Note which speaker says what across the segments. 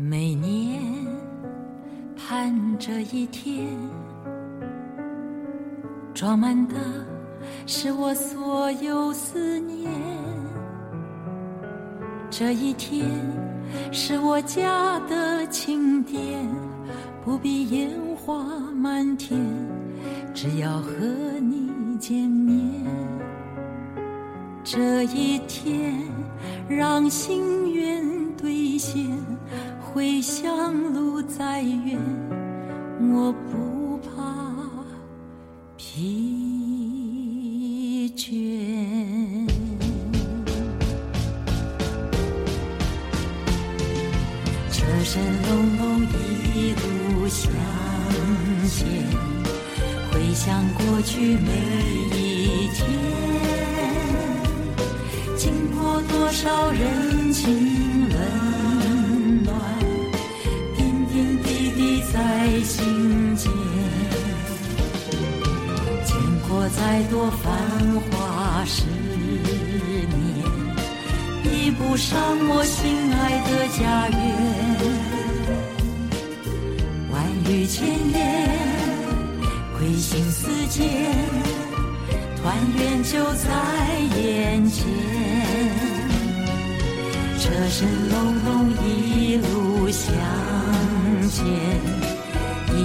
Speaker 1: 每年盼这一天，装满的是我所有思念。这一天是我家的庆典，不必烟花满天，只要和你见面。这一天让心愿兑现，回乡路再远，我不怕疲倦。车声隆隆，一路向前，回想过去每一天，经过多少人情间，见过再多繁华世面。比不上我心爱的家园。万语千言，归心似箭，团圆就在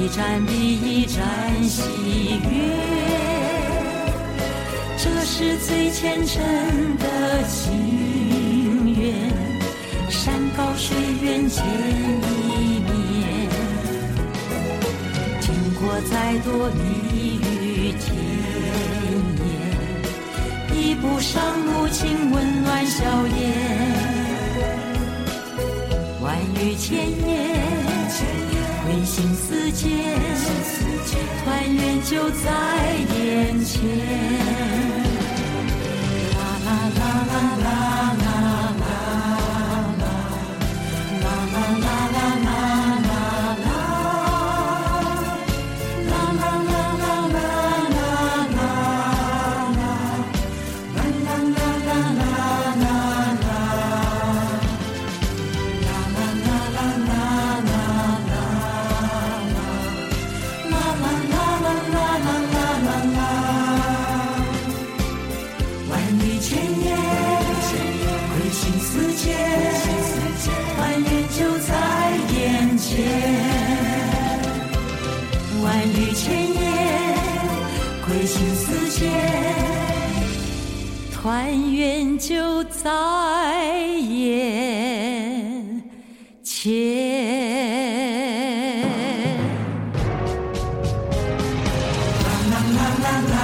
Speaker 1: 一站比一站喜悦。这是最虔诚的心愿，山高水远见一面，经过再多蜜语甜言，比不上母亲温暖笑颜。万语千言，归心似箭，团圆就在眼前。千。万语千言，归心似箭，团圆就在眼前。啦啦啦啦啦